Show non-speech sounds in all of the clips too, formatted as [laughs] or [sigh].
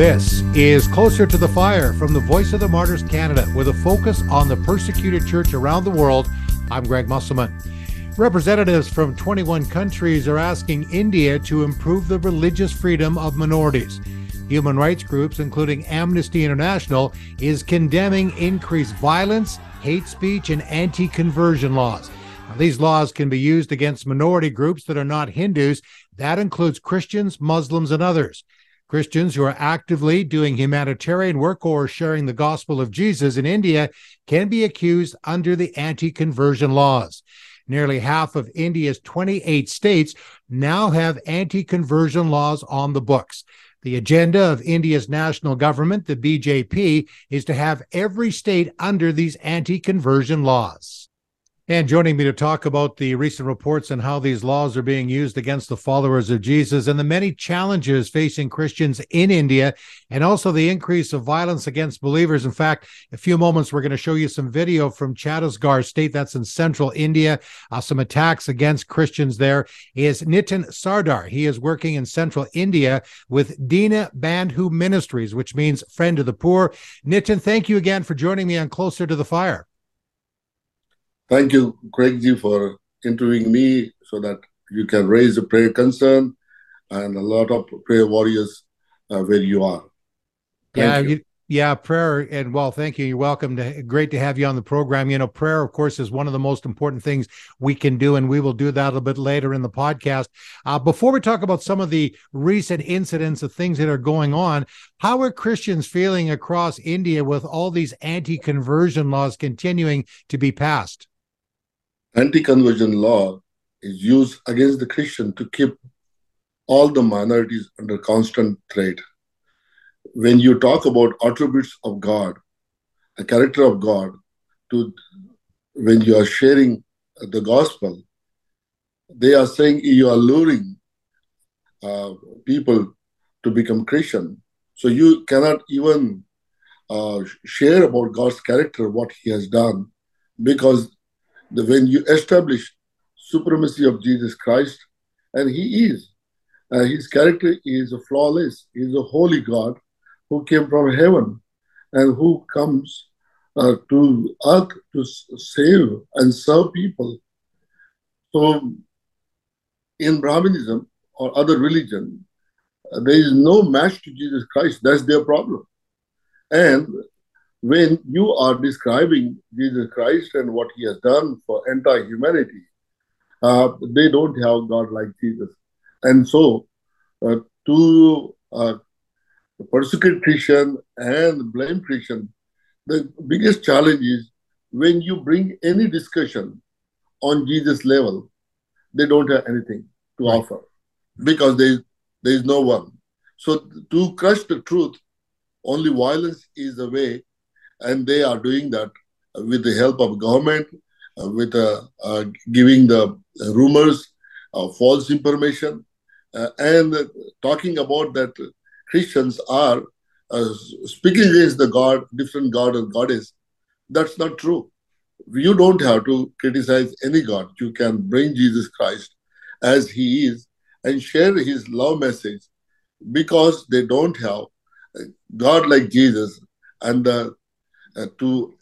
This is Closer to the Fire from the Voice of the Martyrs Canada with a focus on the persecuted church around the world. I'm Greg Musselman. Representatives from 21 countries are asking India to improve the religious freedom of minorities. Human rights groups, including Amnesty International, is condemning increased violence, hate speech, and anti conversion laws. Now, these laws can be used against minority groups that are not Hindus. That includes Christians, Muslims, and others. Christians who are actively doing humanitarian work or sharing the gospel of Jesus in India can be accused under the anti conversion laws. Nearly half of India's 28 states now have anti conversion laws on the books. The agenda of India's national government, the BJP, is to have every state under these anti conversion laws. And joining me to talk about the recent reports and how these laws are being used against the followers of Jesus and the many challenges facing Christians in India and also the increase of violence against believers. In fact, a few moments, we're going to show you some video from Chhattisgarh state that's in central India, uh, some attacks against Christians there. Is Nitin Sardar. He is working in central India with Dina Bandhu Ministries, which means friend of the poor. Nitin, thank you again for joining me on Closer to the Fire. Thank you, Greg G, for interviewing me so that you can raise a prayer concern and a lot of prayer warriors uh, where you are. Thank yeah, you. yeah, prayer and well, thank you. You're welcome. To, great to have you on the program. You know, prayer, of course, is one of the most important things we can do, and we will do that a little bit later in the podcast. Uh, before we talk about some of the recent incidents of things that are going on, how are Christians feeling across India with all these anti-conversion laws continuing to be passed? Anti-conversion law is used against the Christian to keep all the minorities under constant threat. When you talk about attributes of God, the character of God, to when you are sharing the gospel, they are saying you are luring uh, people to become Christian. So you cannot even uh, share about God's character, what He has done, because the, when you establish supremacy of Jesus Christ, and He is, uh, His character is flawless. He is a holy God who came from heaven and who comes uh, to earth to save and serve people. So, in Brahminism or other religion, uh, there is no match to Jesus Christ. That's their problem. And when you are describing Jesus Christ and what he has done for entire humanity, uh, they don't have God like Jesus. And so, uh, to uh, persecute Christian and blame Christian, the biggest challenge is when you bring any discussion on Jesus level, they don't have anything to right. offer because there is, there is no one. So, to crush the truth, only violence is the way and they are doing that with the help of government, uh, with uh, uh, giving the rumors, false information, and talking about that Christians are speaking against the God, different God or goddess. That's not true. You don't have to criticize any God. You can bring Jesus Christ as He is and share His love message because they don't have God like Jesus and the Uh, to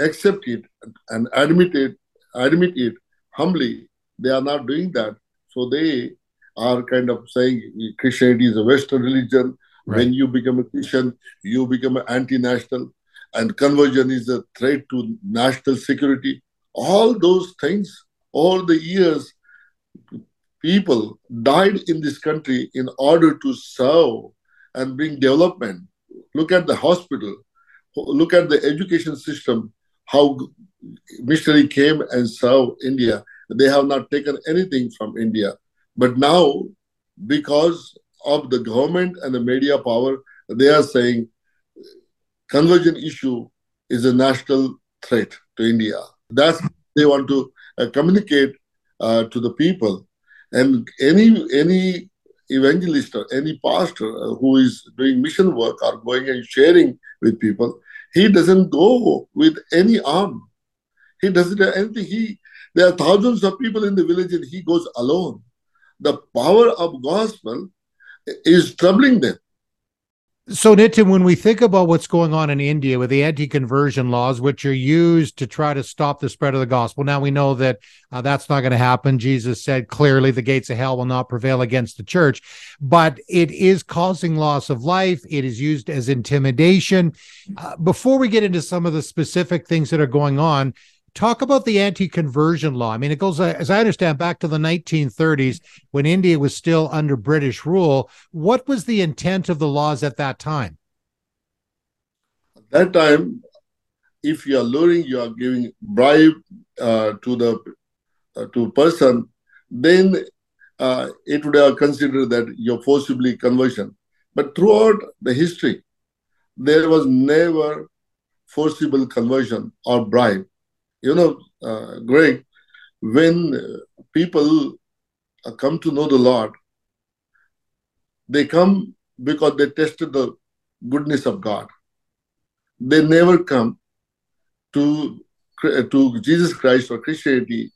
accept it and admit it, admit it humbly. They are not doing that. So they are kind of saying Christianity is a Western religion. Right. When you become a Christian, you become an anti-national, and conversion is a threat to national security. All those things, all the years, people died in this country in order to serve and bring development. Look at the hospital look at the education system, how missionary came and served India. They have not taken anything from India. But now, because of the government and the media power, they are saying conversion issue is a national threat to India. That's they want to uh, communicate uh, to the people. And any any evangelist or any pastor uh, who is doing mission work or going and sharing with people, he doesn't go with any arm. He doesn't have anything. He there are thousands of people in the village and he goes alone. The power of gospel is troubling them. So, Nitin, when we think about what's going on in India with the anti conversion laws, which are used to try to stop the spread of the gospel, now we know that uh, that's not going to happen. Jesus said clearly the gates of hell will not prevail against the church, but it is causing loss of life. It is used as intimidation. Uh, before we get into some of the specific things that are going on, talk about the anti-conversion law. I mean, it goes, as I understand, back to the 1930s when India was still under British rule. What was the intent of the laws at that time? At that time, if you are luring, you are giving bribe uh, to the uh, to person, then uh, it would have considered that you're forcibly conversion. But throughout the history, there was never forcible conversion or bribe you know, uh, Greg, when people uh, come to know the Lord, they come because they tested the goodness of God. They never come to uh, to Jesus Christ or Christianity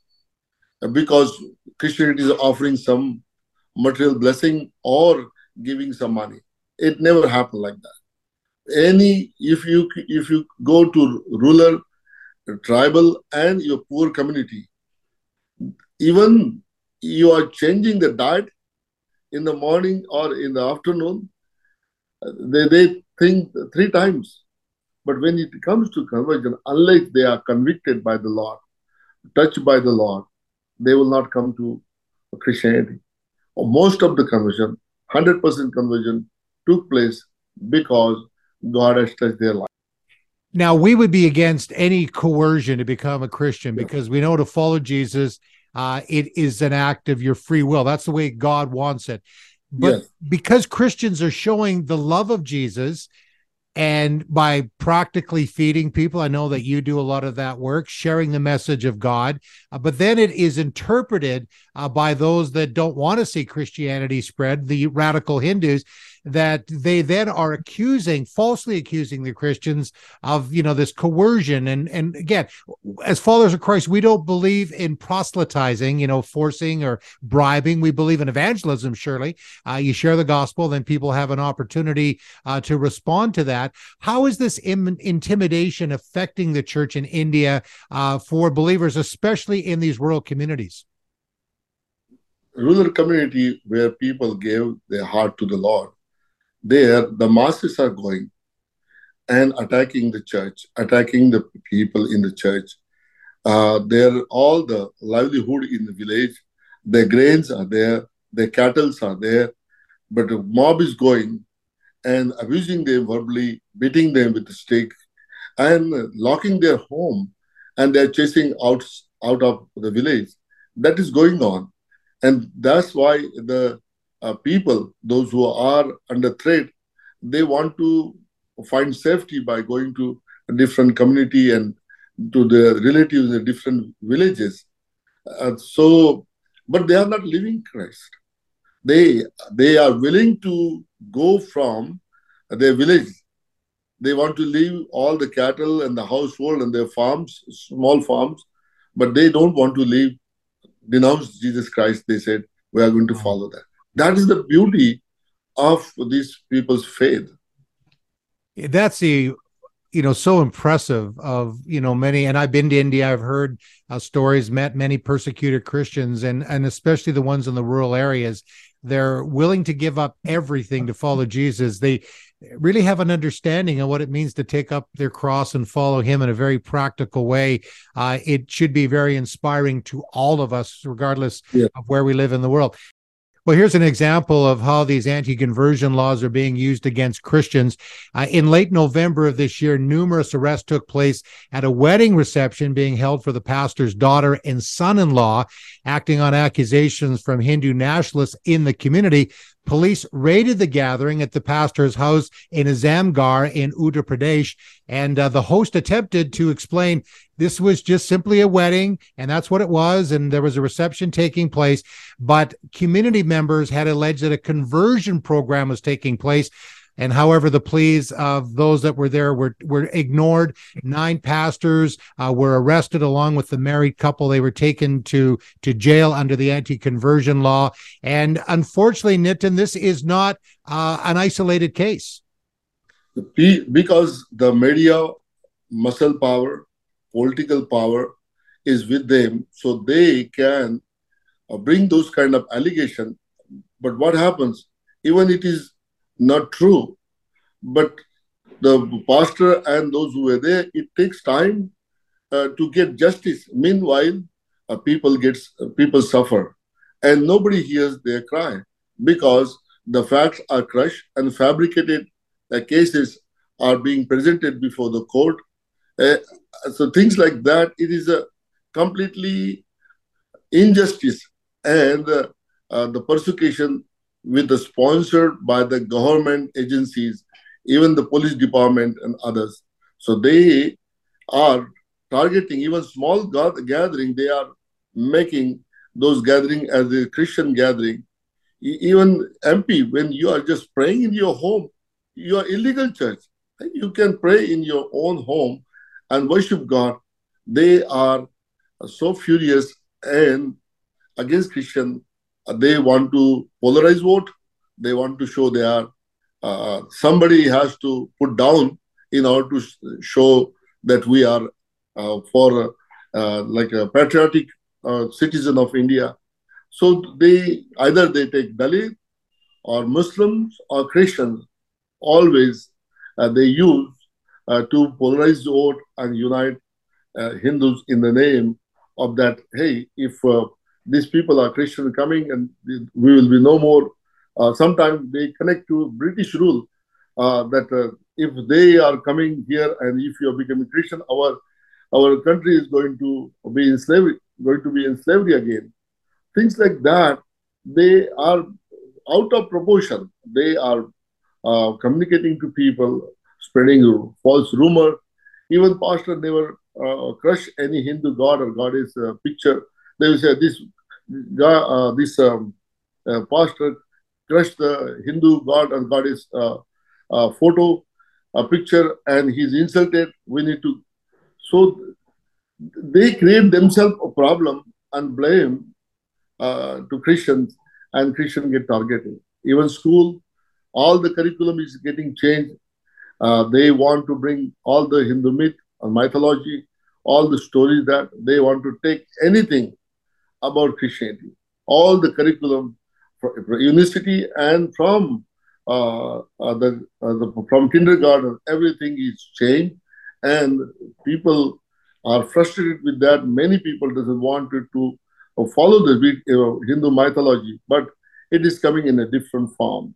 uh, because Christianity is offering some material blessing or giving some money. It never happened like that. Any if you if you go to ruler tribal and your poor community. Even you are changing the diet in the morning or in the afternoon, they, they think three times. But when it comes to conversion, unless they are convicted by the Lord, touched by the Lord, they will not come to Christianity. Most of the conversion, 100% conversion, took place because God has touched their life. Now, we would be against any coercion to become a Christian because we know to follow Jesus, uh, it is an act of your free will. That's the way God wants it. But yes. because Christians are showing the love of Jesus and by practically feeding people, I know that you do a lot of that work, sharing the message of God, uh, but then it is interpreted uh, by those that don't want to see Christianity spread, the radical Hindus, that they then are accusing, falsely accusing the Christians of, you know, this coercion. And and again, as followers of Christ, we don't believe in proselytizing, you know, forcing or bribing. We believe in evangelism. Surely, uh, you share the gospel, then people have an opportunity uh, to respond to that. How is this Im- intimidation affecting the church in India uh, for believers, especially in these rural communities? rural community where people gave their heart to the Lord, there the masses are going and attacking the church, attacking the people in the church. Uh, there, all the livelihood in the village, the grains are there, the cattle are there, but the mob is going and abusing them verbally, beating them with a stick, and locking their home, and they're chasing out out of the village. That is going on, and that's why the uh, people, those who are under threat, they want to find safety by going to a different community and to their relatives in different villages. Uh, so, but they are not living Christ. They they are willing to go from their village. They want to leave all the cattle and the household and their farms, small farms, but they don't want to leave, denounce Jesus Christ. They said, we are going to follow that. That is the beauty of these people's faith. That's the you know so impressive of you know many and i've been to india i've heard uh, stories met many persecuted christians and and especially the ones in the rural areas they're willing to give up everything to follow jesus they really have an understanding of what it means to take up their cross and follow him in a very practical way uh, it should be very inspiring to all of us regardless yeah. of where we live in the world well, here's an example of how these anti conversion laws are being used against Christians. Uh, in late November of this year, numerous arrests took place at a wedding reception being held for the pastor's daughter and son in law, acting on accusations from Hindu nationalists in the community. Police raided the gathering at the pastor's house in Azamgarh in Uttar Pradesh, and uh, the host attempted to explain this was just simply a wedding, and that's what it was, and there was a reception taking place. But community members had alleged that a conversion program was taking place and however, the pleas of those that were there were, were ignored. Nine pastors uh, were arrested along with the married couple. They were taken to, to jail under the anti conversion law. And unfortunately, Nitin, this is not uh, an isolated case. because the media muscle power, political power is with them, so they can uh, bring those kind of allegation. But what happens, even it is not true, but the pastor and those who were there, it takes time uh, to get justice. Meanwhile, uh, people gets uh, people suffer, and nobody hears their cry because the facts are crushed and fabricated cases are being presented before the court. Uh, so things like that, it is a completely injustice and uh, uh, the persecution with the sponsored by the government agencies, even the police department and others. So they are targeting even small gathering. They are making those gathering as a Christian gathering. Even MP, when you are just praying in your home, you are illegal church. You can pray in your own home and worship God. They are so furious and against Christian. They want to polarize vote. They want to show they are uh, somebody has to put down in order to show that we are uh, for uh, like a patriotic uh, citizen of India. So they either they take Dalit or Muslims or Christians. Always uh, they use uh, to polarize the vote and unite Hindus in the name of that. Hey, if these people are Christian coming and we will be no more. Uh, sometimes they connect to British rule uh, that uh, if they are coming here and if you are becoming Christian, our our country is going to be in slavery, going to be in slavery again. Things like that, they are out of proportion. They are uh, communicating to people, spreading false rumor. Even pastor never uh, crush any Hindu god or goddess uh, picture. They will say this uh, this um, uh, pastor crushed the Hindu god and goddess uh, photo, a picture, and he's insulted. We need to. So they create themselves a problem and blame to Christians, and Christians get targeted. Even school, all the curriculum is getting changed. Uh, they want to bring all the Hindu myth and mythology, all the stories that they want to take anything about Christianity. All the curriculum from university and from uh, uh, the, uh, the, from kindergarten, everything is changed, and people are frustrated with that. Many people doesn't want to, to follow the you Hindu mythology, but it is coming in a different form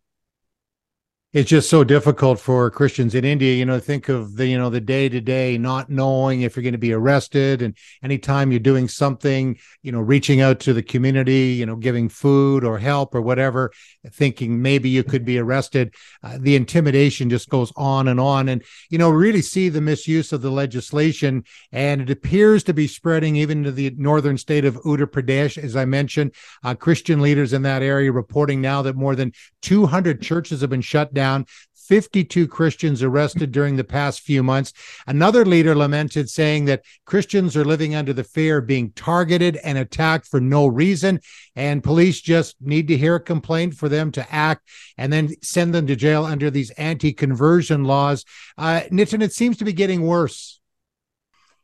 it's just so difficult for Christians in India, you know, think of the, you know, the day to day not knowing if you're going to be arrested. And anytime you're doing something, you know, reaching out to the community, you know, giving food or help or whatever, thinking maybe you could be arrested, uh, the intimidation just goes on and on. And, you know, really see the misuse of the legislation. And it appears to be spreading even to the northern state of Uttar Pradesh. As I mentioned, uh, Christian leaders in that area reporting now that more than 200 churches have been shut down down. 52 Christians arrested during the past few months. Another leader lamented, saying that Christians are living under the fear of being targeted and attacked for no reason. And police just need to hear a complaint for them to act and then send them to jail under these anti conversion laws. Uh, Nitin, it seems to be getting worse.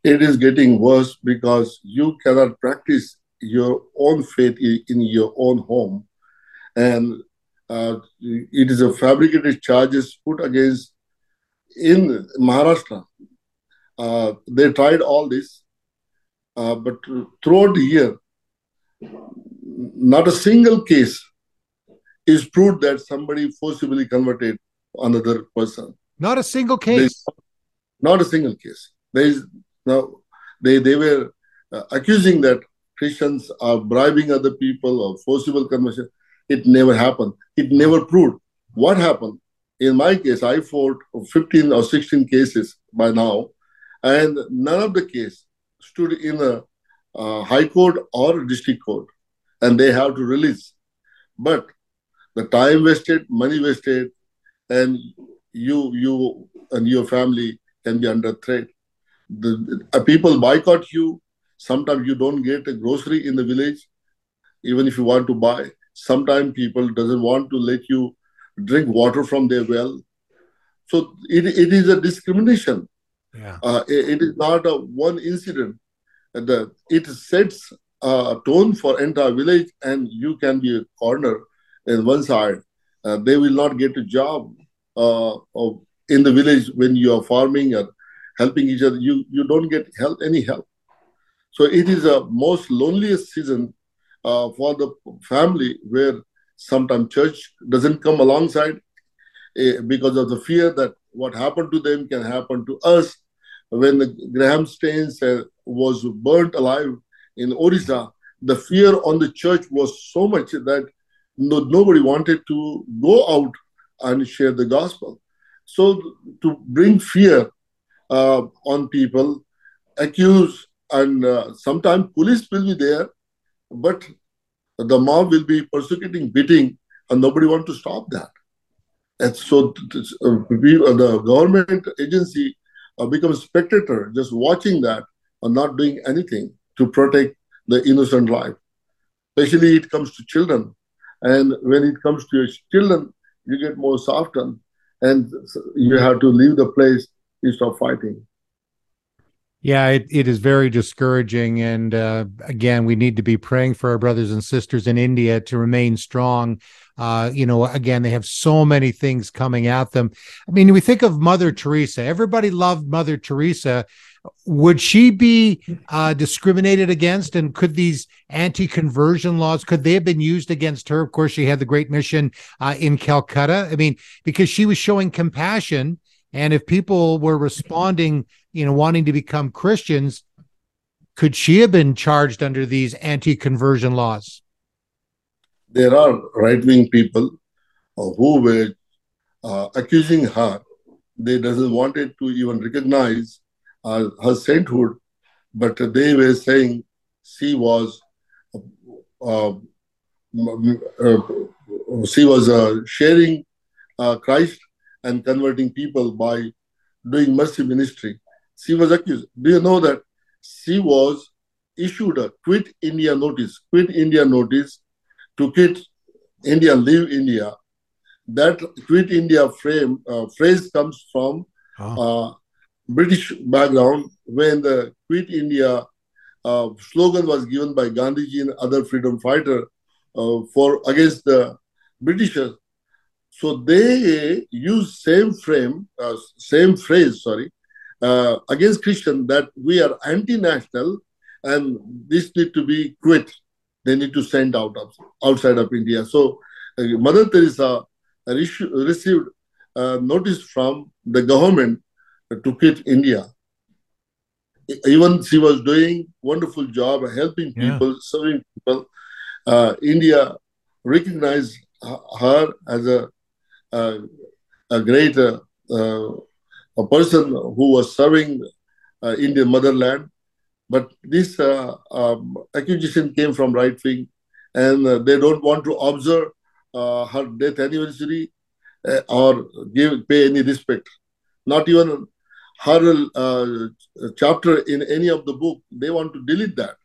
It is getting worse because you cannot practice your own faith in your own home. And it is a fabricated charges put against in Maharashtra. Uh, they tried all this, uh, but throughout the year, not a single case is proved that somebody forcibly converted another person. Not a single case. not a single case. There is no. They they were uh, accusing that Christians are bribing other people or forcible conversion. It never happened. It never proved. What happened? In my case, I fought 15 or 16 cases by now, and none of the case stood in a uh, high court or district court, and they have to release. But the time wasted, money wasted, and you you and your family can be under threat. The, uh, people boycott you. Sometimes you don't get a grocery in the village, even if you want to buy. Sometimes people doesn't want to let you drink water from their well. So it, it is a discrimination. Yeah. Uh, it, it is not a one incident. The, it sets a tone for entire village, and you can be a corner in one side. Uh, they will not get a job uh, in the village when you are farming or helping each other. You you don't get help any help. So it is a most loneliest season uh, for the family where sometimes church doesn't come alongside uh, because of the fear that what happened to them can happen to us. When the Graham Staines uh, was burnt alive in Orissa, the fear on the church was so much that no, nobody wanted to go out and share the gospel. So to bring fear uh, on people, accuse, and uh, sometimes police will be there, but the mob will be persecuting, beating, and nobody want to stop that. And so uh, uh, the government agency uh, becomes spectator, just watching that and not doing anything to protect the innocent life. Especially it comes to children. And when it comes to your children, you get more softened and you have to leave the place instead of fighting. Yeah, it, it is very discouraging. And uh, again, we need to be praying for our brothers and sisters in India to remain strong. Uh, you know, again, they have so many things coming at them. I mean, we think of Mother Teresa. Everybody loved Mother Teresa. Would she be uh, discriminated against? And could these anti-conversion laws could they have been used against her? Of course, she had the great mission uh, in Calcutta. I mean, because she was showing compassion and if people were responding, you know, wanting to become Christians, could she have been charged under these anti conversion laws? There are right wing people who were uh, accusing her. They doesn't wanted to even recognize uh, her sainthood, but they were saying she was uh, uh she was uh, sharing uh, Christ and converting people by doing mercy ministry. She was accused. Do you know that she was issued a quit India notice, quit India notice to quit India, leave India. That quit India frame uh, phrase comes from oh. uh, British background when the quit India uh, slogan was given by Gandhiji and other freedom fighter uh, for against the Britishers. So they use same frame, uh, same phrase, sorry, uh, against Christian that we are anti-national and this need to be quit. They need to send out of, outside of India. So uh, Mother Teresa received a notice from the government to quit India. Even she was doing wonderful job helping people, yeah. serving people. Uh, India recognized her as a uh, a great uh, a person who was serving uh, Indian motherland. But this uh, um, accusation came from right wing, and uh, they don't want to observe her death anniversary or give pay any respect. Not even her uh, chapter in any of the book, they want to delete that.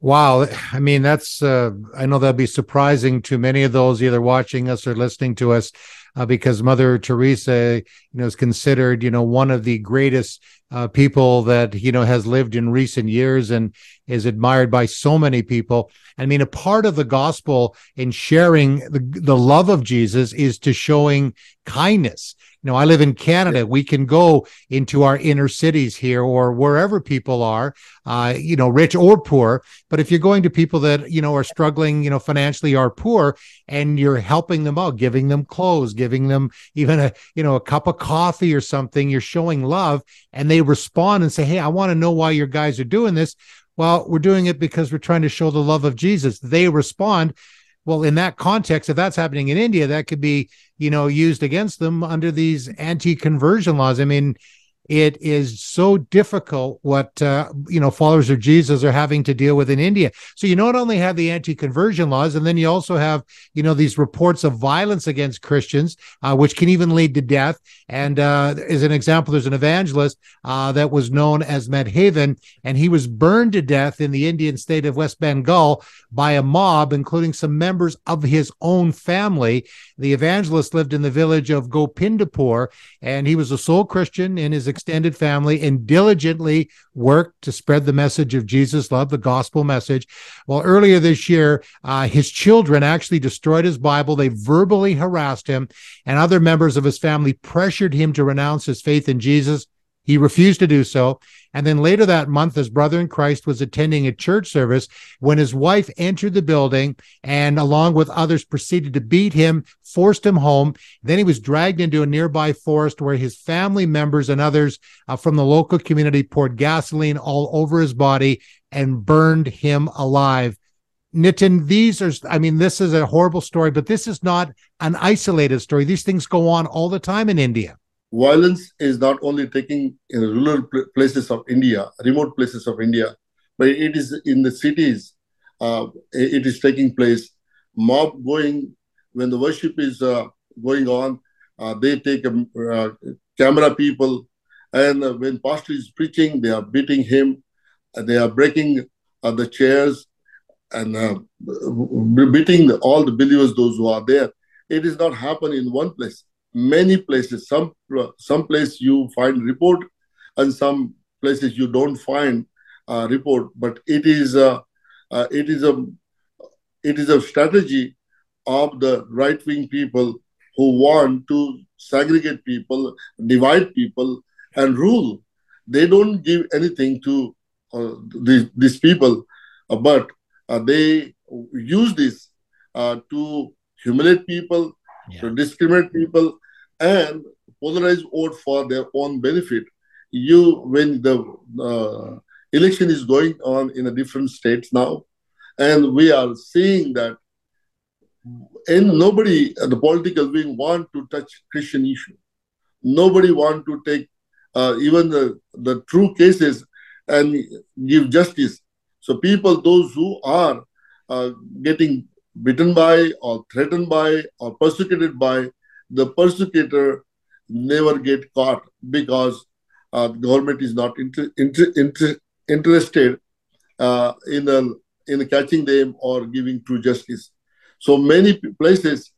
Wow. I mean, that's, uh, I know that'd be surprising to many of those either watching us or listening to us uh, because Mother Teresa, you know, is considered, you know, one of the greatest uh, people that, you know, has lived in recent years and is admired by so many people. I mean, a part of the gospel in sharing the, the love of Jesus is to showing kindness know, I live in Canada. We can go into our inner cities here or wherever people are, uh, you know, rich or poor. But if you're going to people that, you know, are struggling, you know, financially or poor and you're helping them out, giving them clothes, giving them even a, you know, a cup of coffee or something, you're showing love and they respond and say, Hey, I want to know why your guys are doing this. Well, we're doing it because we're trying to show the love of Jesus. They respond well, in that context, if that's happening in India, that could be, you know, used against them under these anti-conversion laws. I mean, it is so difficult what uh, you know followers of Jesus are having to deal with in India. So you not only have the anti-conversion laws, and then you also have you know these reports of violence against Christians, uh, which can even lead to death. And uh, as an example, there's an evangelist uh, that was known as Madhavan, and he was burned to death in the Indian state of West Bengal by a mob, including some members of his own family. The evangelist lived in the village of Gopindapur, and he was a sole Christian in his extended family and diligently worked to spread the message of Jesus' love, the gospel message. Well, earlier this year, uh, his children actually destroyed his Bible. They verbally harassed him, and other members of his family pressured him to renounce his faith in Jesus. He refused to do so. And then later that month, his brother in Christ was attending a church service when his wife entered the building and, along with others, proceeded to beat him, forced him home. Then he was dragged into a nearby forest where his family members and others uh, from the local community poured gasoline all over his body and burned him alive. Nitin, these are, I mean, this is a horrible story, but this is not an isolated story. These things go on all the time in India violence is not only taking in rural places of India, remote places of India, but it is in the cities. Uh, it is taking place. Mob going when the worship is uh, going on, uh, they take a uh, camera people, and when pastor is preaching, they are beating him. They are breaking uh, the chairs and uh, beating all the believers, those who are there. It is not happen in one place many places. Some some place you find report, and some places you don't find uh, report. But it is a uh, it is a it is a strategy of the right wing people who want to segregate people, divide people, and rule. They don't give anything to uh, these, these people, uh, but uh, they use this uh, to humiliate people, yeah. to discriminate people, and polarize vote for their own benefit. You, when the uh, election is going on in a different states now, and we are seeing that, and nobody, the political wing, want to touch Christian issue. Nobody want to take uh, even the, the true cases and give justice. So people, those who are uh, getting bitten by or threatened by or persecuted by the persecutor never get caught because uh, government is not inter- inter- inter- interested uh, in a, in catching them or giving true justice. So many places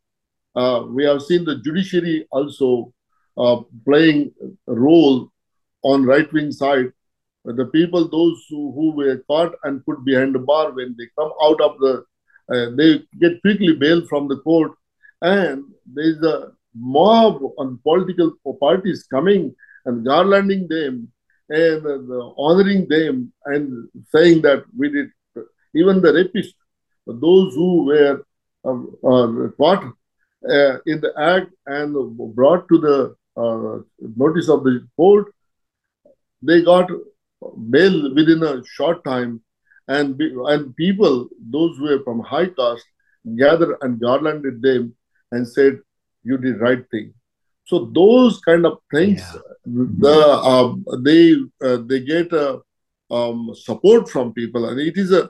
uh, we have seen the judiciary also uh, playing a role on right wing side. The people, those who, who were caught and put behind the bar, when they come out of the, uh, they get quickly bail from the court, and there is a mob on political parties coming and garlanding them and uh, honoring them and saying that we did, even the rapists, those who were uh, uh, caught uh, in the act and brought to the uh, notice of the court, they got bail within a short time. And, and people, those who were from high caste, gathered and garlanded them and said, you did right thing. So those kind of things, yeah. the uh, they uh, they get uh, um, support from people, and it is a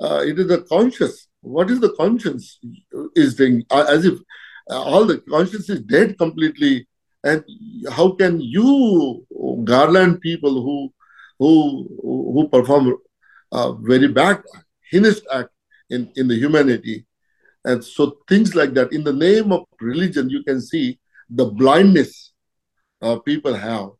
uh, it is a conscious. What is the conscience is thing as if uh, all the conscience is dead completely, and how can you garland people who who who perform very bad heinous act in in the humanity and so things like that. In the name of religion, you can see the blindness uh, people have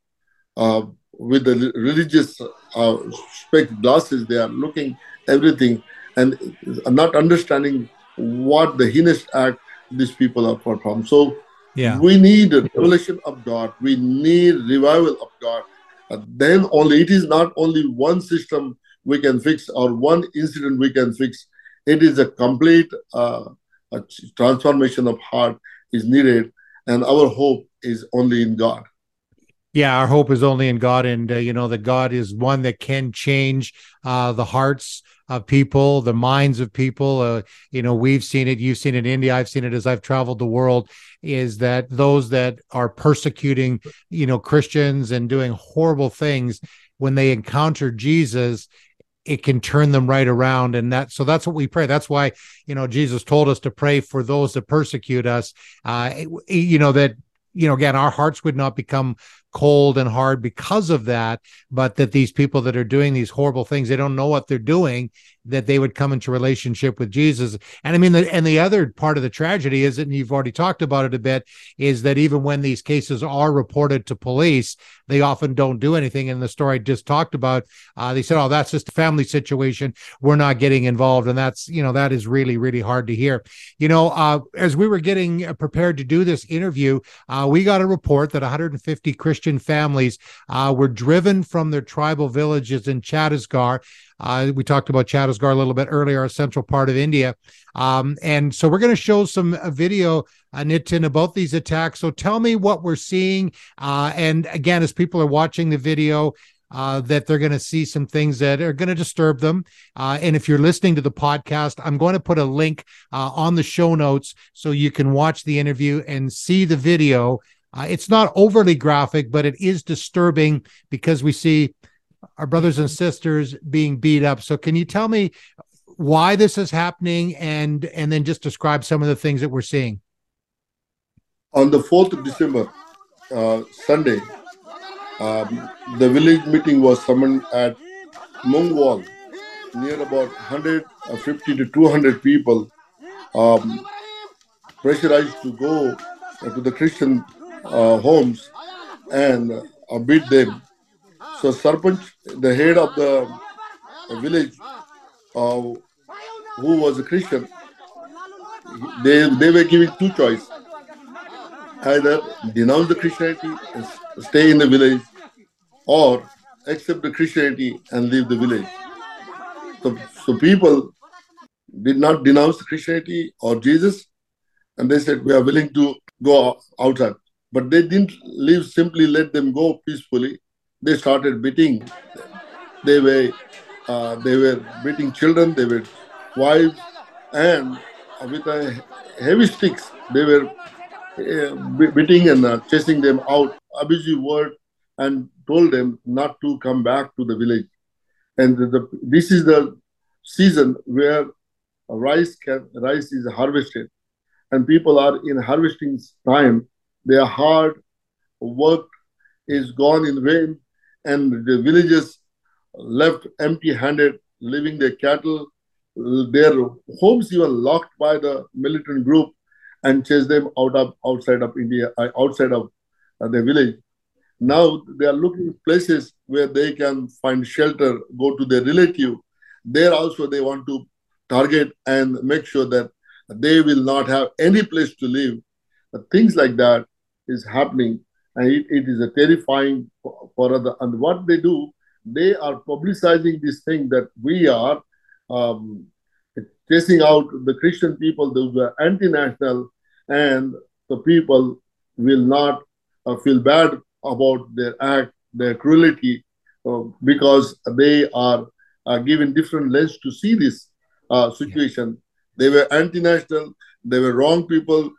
uh, with the religious uh, spec glasses. They are looking everything and not understanding what the heinous act these people are performing. So yeah. we need a revelation of God. We need revival of God. And then only it is not only one system we can fix or one incident we can fix it is a complete uh, a transformation of heart is needed, and our hope is only in God. Yeah, our hope is only in God, and uh, you know that God is one that can change uh, the hearts of people, the minds of people. Uh, you know, we've seen it. You've seen it in India. I've seen it as I've traveled the world. Is that those that are persecuting, you know, Christians and doing horrible things when they encounter Jesus, it can turn them right around. And that so that's what we pray. That's why you know jesus told us to pray for those that persecute us. Uh you know that you know again our hearts would not become cold and hard because of that but that these people that are doing these horrible things they don't know what they're doing that they would come into relationship with jesus. And i mean the, and the other part of the tragedy is and you've already talked about it a bit is that even when these cases are reported to police they often don't do anything. In the story i just talked about uh, they said oh that's just a family situation. We're not getting involved. And that's you know that is really really hard to hear. You know uh, as we were getting prepared to do this interview uh, we got a report that 150 christian Christian families uh, were driven from their tribal villages in Chhattisgarh. Uh, we talked about Chhattisgarh a little bit earlier, a central part of India. Um, and so we're going to show some uh, video, uh, Nitin, about these attacks. So tell me what we're seeing. Uh, and again, as people are watching the video, uh, that they're going to see some things that are going to disturb them. Uh, and if you're listening to the podcast, I'm going to put a link uh, on the show notes so you can watch the interview and see the video uh, it's not overly graphic, but it is disturbing because we see our brothers and sisters being beat up. So, can you tell me why this is happening, and and then just describe some of the things that we're seeing? On the fourth of December, uh, Sunday, um, the village meeting was summoned at Mungwal, near about 150 to 200 people, um, pressurized to go to the Christian uh, homes and uh, beat them. So Sarpanch, the head of the village, uh, who was a Christian, they, they were giving two choices. Either denounce the Christianity and stay in the village or accept the Christianity and leave the village. So, so people did not denounce Christianity or Jesus, and they said, We are willing to go outside. But they didn't leave, simply let them go peacefully. They started beating. They were, uh, they were beating children, they were wives, and with a heavy sticks, they were uh, beating and uh, chasing them out, abusive word, and told them not to come back to the village. And the, the, this is the season where rice can, rice is harvested, and people are in harvesting time their hard work is gone in vain, and the villages left empty handed, leaving their cattle, their homes even locked by the militant group and chased them out of outside of India, uh, outside of uh, their village. Now they are looking places where they can find shelter, go to their relative. There also they want to target and make sure that they will not have any place to live. Things like that is happening, and it, it is a terrifying for, for other. And what they do, they are publicizing this thing that we are um, chasing out the Christian people, those were anti-national, and the people will not uh, feel bad about their act, their cruelty, uh, because they are uh, given different lens to see this uh, situation. They were anti-national, they were wrong people,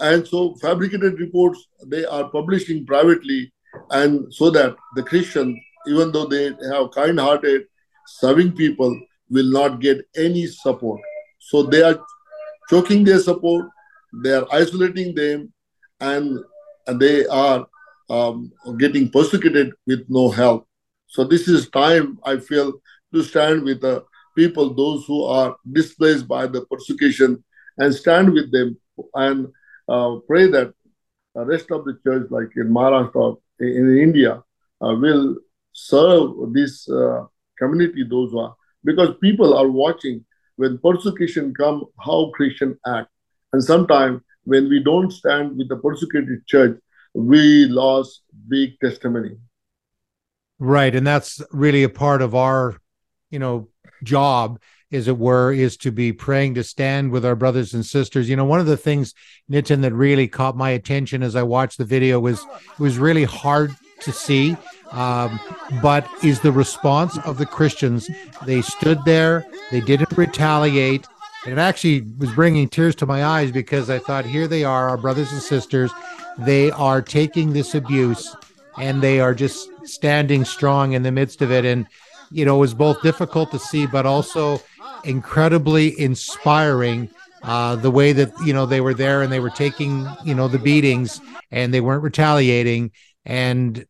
and so fabricated reports they are publishing privately, and so that the Christian, even though they have kind-hearted, serving people, will not get any support. So they are choking their support, they are isolating them, and, and they are um, getting persecuted with no help. So this is time I feel to stand with the people, those who are displaced by the persecution, and stand with them and uh, pray that the rest of the church, like in Maharashtra, in India, uh, will serve this uh, community, those who are, because people are watching when persecution come, how Christian act. And sometimes when we don't stand with the persecuted church, we lost big testimony. Right. And that's really a part of our, you know, job as it were, is to be praying to stand with our brothers and sisters. You know, one of the things, Nitin, that really caught my attention as I watched the video was it was really hard to see. Um, but is the response of the Christians? They stood there, they didn't retaliate. And it actually was bringing tears to my eyes because I thought, here they are, our brothers and sisters. They are taking this abuse and they are just standing strong in the midst of it. And, you know, it was both difficult to see, but also incredibly inspiring uh, the way that you know they were there and they were taking you know the beatings and they weren't retaliating and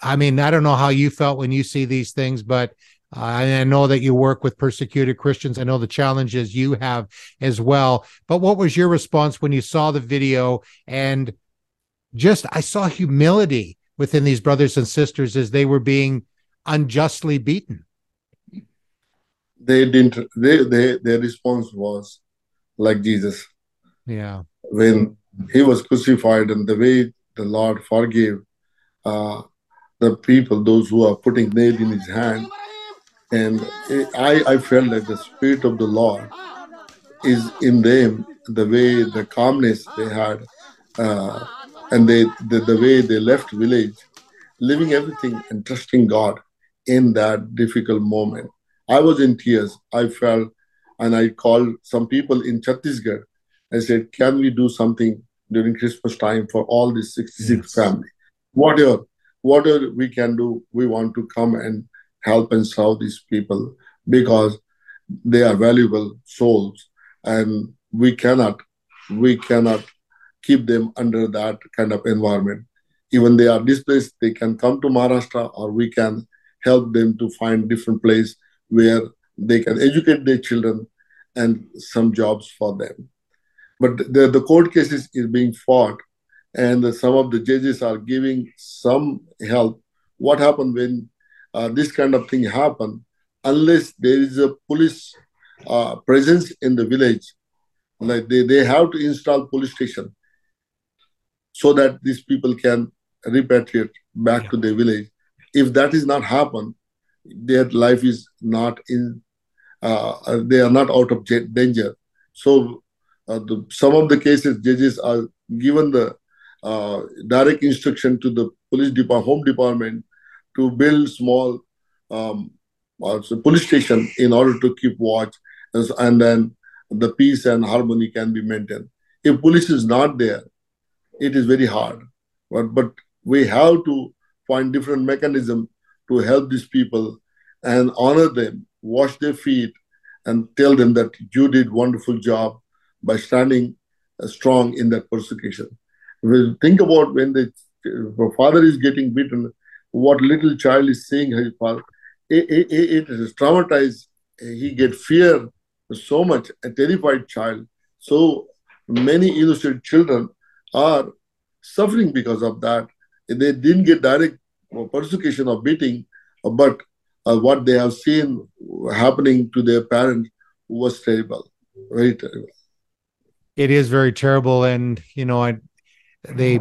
i mean i don't know how you felt when you see these things but uh, I know that you work with persecuted Christians. I know the challenges you have as well. But what was your response when you saw the video? And just, I saw humility within these brothers and sisters as they were being unjustly beaten. They didn't, they, they, their response was, like Jesus. Yeah. When he was crucified and the way the Lord forgave uh, the people, those who are putting nail in his hand. And I, I felt like the Spirit of the Lord is in them, the way, the calmness they had, uh, and they, the, the way they left village, leaving everything and trusting God in that difficult moment. I was in tears. I felt and I called some people in Chhattisgarh. I said, "Can we do something during Christmas time for all these 66 yes. family? Whatever, whatever we can do, we want to come and help and serve these people because they are valuable souls, and we cannot, we cannot keep them under that kind of environment. Even they are displaced, they can come to Maharashtra, or we can help them to find different place where they can educate their children and some jobs for them. But the, the court cases is being fought, and some of the judges are giving some help. What happened when uh, this kind of thing happen? Unless there is a police uh, presence in the village, like they, they have to install police station so that these people can repatriate back yeah. to their village. If that is not happen, their life is not in uh, they are not out of danger. So uh, the, some of the cases, judges are given the uh, direct instruction to the police department, home department, to build small um, police station in order to keep watch, and then the peace and harmony can be maintained. If police is not there, it is very hard. But but we have to find different mechanism to help these people and honor them wash their feet, and tell them that you did wonderful job by standing uh, strong in that persecution. We think about when the father is getting beaten, what little child is seeing his father, it, it, it is traumatized. He get fear so much, a terrified child. So many innocent children are suffering because of that. They didn't get direct persecution or beating, but uh, what they have seen happening to their parents was terrible, very terrible. It is very terrible, and you know, I they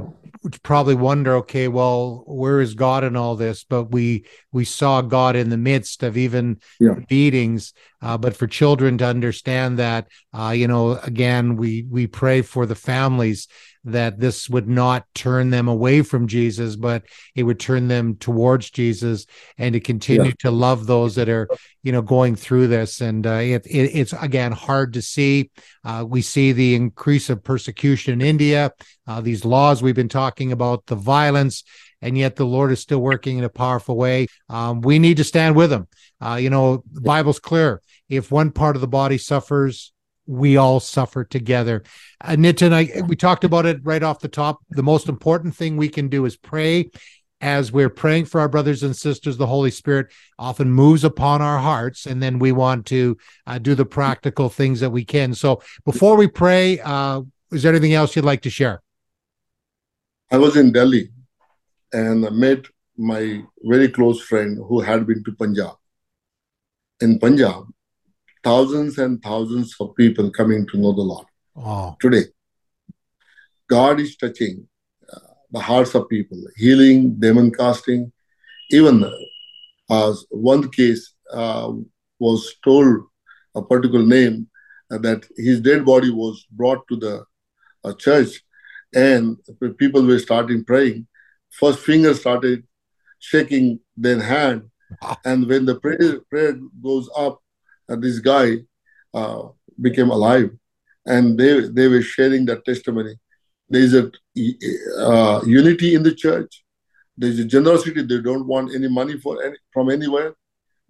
probably wonder, okay, well, where is God in all this? But we we saw God in the midst of even yeah. beatings. Uh, but for children to understand that, uh, you know, again, we we pray for the families that this would not turn them away from Jesus, but it would turn them towards Jesus and to continue yeah. to love those that are, you know, going through this. And uh, it, it, it's again hard to see. Uh, we see the increase of persecution in India, uh, these laws we've been talking about, the violence, and yet the Lord is still working in a powerful way. Um, we need to stand with Him. Uh, you know, the Bible's clear. If one part of the body suffers, we all suffer together. Uh, Nitin, I, we talked about it right off the top. The most important thing we can do is pray. As we're praying for our brothers and sisters, the Holy Spirit often moves upon our hearts, and then we want to uh, do the practical things that we can. So, before we pray, uh, is there anything else you'd like to share? I was in Delhi and I met my very close friend who had been to Punjab. In Punjab, thousands and thousands of people coming to know the Lord wow. today. God is touching uh, the hearts of people, healing, demon casting. Even uh, one case uh, was told a particular name uh, that his dead body was brought to the uh, church and people were starting praying. First finger started shaking then hand. And when the prayer, prayer goes up, uh, this guy uh, became alive. And they, they were sharing that testimony. There is a uh, unity in the church. There's a generosity. They don't want any money for any, from anywhere.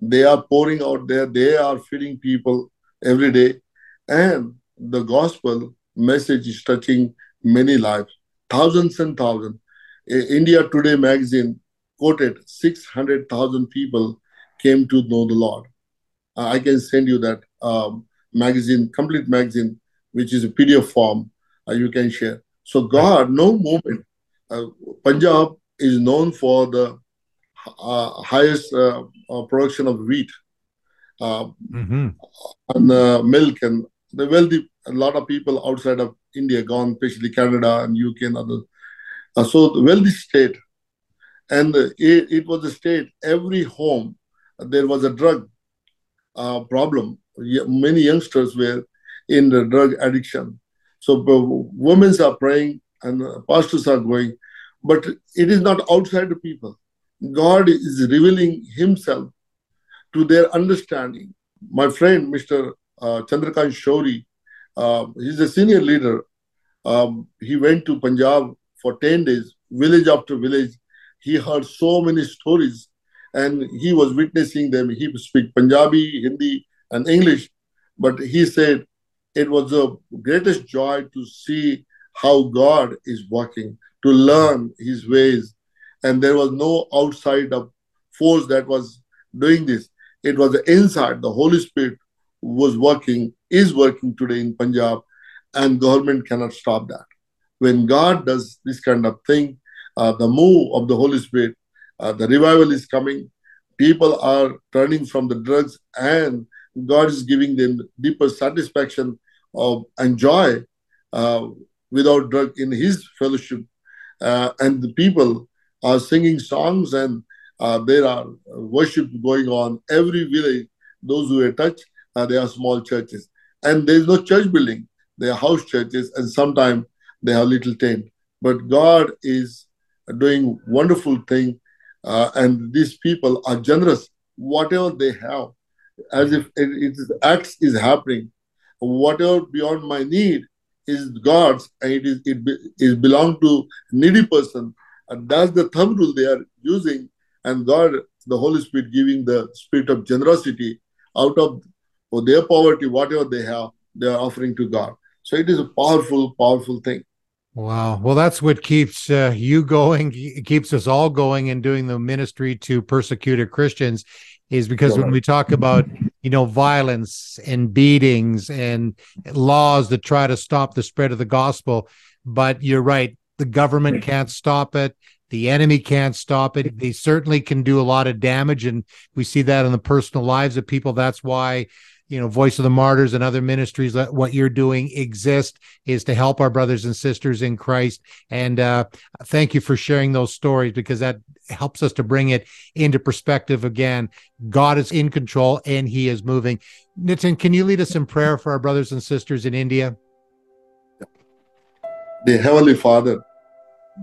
They are pouring out there. They are feeding people every day. And the gospel message is touching many lives, thousands and thousands. India Today magazine quoted 600,000 people came to know the Lord. Uh, I can send you that um, magazine, complete magazine, which is a PDF form uh, you can share. So God, no moment. Uh, Punjab is known for the uh, highest uh, uh, production of wheat mm-hmm. and milk and the wealthy. A lot of people outside of India gone, especially Canada and UK and others. so the wealthy state, and it, it was a state. Every home there was a drug problem. Many youngsters were in the drug addiction. So women are praying and pastors are going, but it is not outside the people. God is revealing Himself to their understanding. My friend, Mr. Uh, Chandrakant Shourie, uh, he's a senior leader. Um, he went to Punjab for 10 days, village after village. He heard so many stories and he was witnessing them. He speak Punjabi, Hindi, and English. But he said it was the greatest joy to see how God is working, to learn his ways. And there was no outside of force that was doing this. It was the inside. The Holy Spirit was working, is working today in Punjab, and government cannot stop that. When God does this kind of thing, uh, the move of the Holy Spirit, uh, the revival is coming. People are turning from the drugs, and God is giving them deeper satisfaction of and joy uh, without drug in His fellowship, uh, and the people are singing songs and uh, there are worship going on every village. Those who are touched, uh, they are small churches, and there is no church building. They are house churches, and sometimes they have little tent. But God is doing wonderful thing, uh, and these people are generous. Whatever they have, as if it, it is acts is happening. Whatever beyond my need is God's, and it is it, it belong to needy person. And that's the thumb rule they are using and God, the Holy Spirit, giving the spirit of generosity out of for their poverty, whatever they have, they are offering to God. So it is a powerful, powerful thing. Wow. Well, that's what keeps uh, you going, keeps us all going and doing the ministry to persecuted Christians is because when we talk about, you know, violence and beatings and laws that try to stop the spread of the gospel, but you're right, the government can't stop it. The enemy can't stop it. They certainly can do a lot of damage. And we see that in the personal lives of people. That's why, you know, Voice of the Martyrs and other ministries, what you're doing exist is to help our brothers and sisters in Christ. And uh, thank you for sharing those stories because that helps us to bring it into perspective again. God is in control and he is moving. Nitin, can you lead us in prayer for our brothers and sisters in India? The Heavenly Father,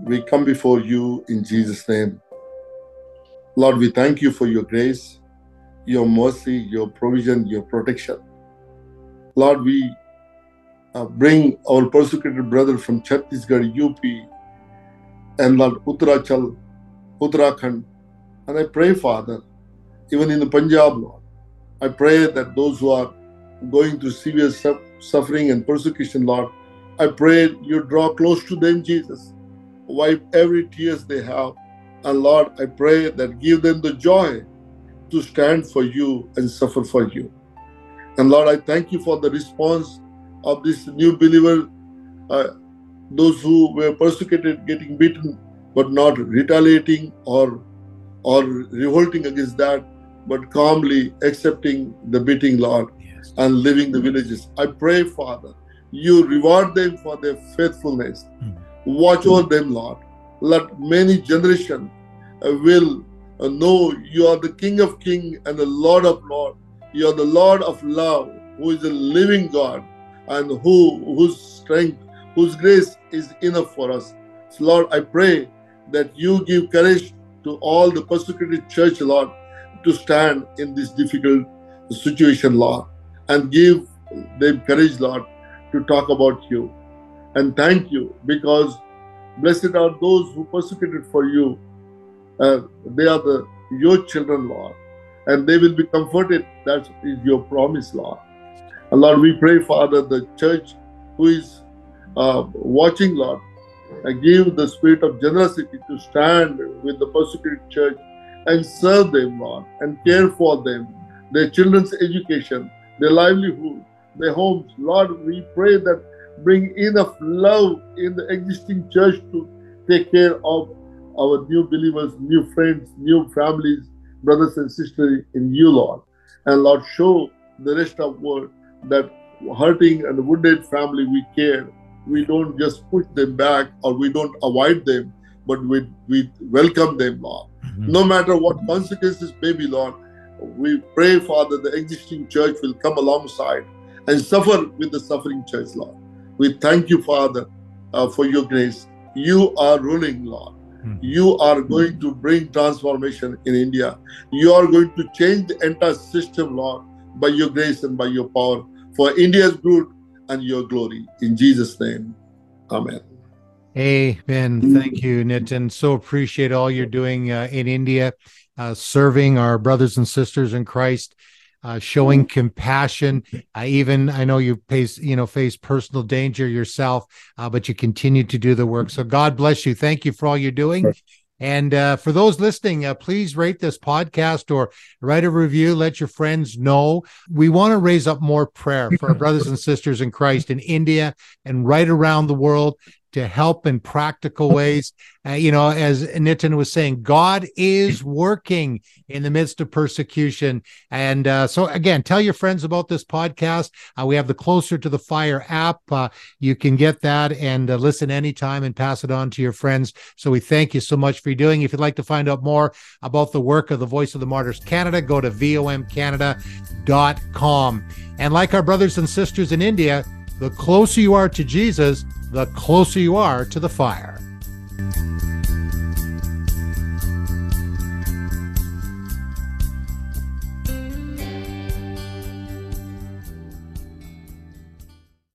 we come before you in Jesus' name. Lord, we thank you for your grace, your mercy, your provision, your protection. Lord, we uh, bring our persecuted brother from Chhattisgarh, UP, and Lord, Uttaranchal, Uttarakhand. And I pray, Father, even in the Punjab, Lord, I pray that those who are going through severe suffering and persecution, Lord, I pray you draw close to them, Jesus wipe every tears they have. And Lord, I pray that give them the joy to stand for you and suffer for you. And Lord, I thank you for the response of this new believer, uh, those who were persecuted, getting beaten, but not retaliating or or revolting against that, but calmly accepting the beating, Lord, yes. and leaving the villages. I pray, Father, you reward them for their faithfulness. Mm. Watch over them, Lord. Let many generations uh, will uh, know you are the King of Kings and the Lord of Lords. You are the Lord of love, who is a living God, and who whose strength, whose grace is enough for us. So Lord, I pray that you give courage to all the persecuted church, Lord, to stand in this difficult situation, Lord, and give them courage, Lord, to talk about you. And thank you because blessed are those who persecuted for you. Uh, they are the your children, Lord, and they will be comforted. That is your promise, Lord. And Lord, we pray, Father, the church who is uh, watching, Lord, and give the spirit of generosity to stand with the persecuted church and serve them, Lord, and care for them, their children's education, their livelihood, their homes. Lord, we pray that bring enough love in the existing church to take care of our new believers, new friends, new families, brothers and sisters in you, Lord. And Lord, show the rest of the world that hurting and wounded family we care. We don't just push them back or we don't avoid them, but we, we welcome them, Lord. Mm-hmm. No matter what consequences may be, Lord, we pray, Father, the existing church will come alongside and suffer with the suffering church, Lord. We thank you, Father, uh, for your grace. You are ruling, Lord. Mm-hmm. You are going to bring transformation in India. You are going to change the entire system, Lord, by your grace and by your power for India's good and your glory. In Jesus' name, Amen. Amen. Thank you, Nitin. So appreciate all you're doing uh, in India, uh, serving our brothers and sisters in Christ, uh, showing compassion. even I know you face you know face personal danger yourself, uh, but you continue to do the work. So God bless you. Thank you for all you're doing. And uh, for those listening, uh, please rate this podcast or write a review. Let your friends know. We want to raise up more prayer for our [laughs] brothers and sisters in Christ in India and right around the world to help in practical ways. Uh, you know, as Nitin was saying, God is working in the midst of persecution. And uh, so, again, tell your friends about this podcast. Uh, we have the Closer to the Fire app. Uh, you can get that and uh, listen anytime and pass it on to your friends. So, we thank you so much for doing. If you'd like to find out more about the work of the Voice of the Martyrs Canada, go to vomcanada.com. And like our brothers and sisters in India, the closer you are to Jesus, the closer you are to the fire.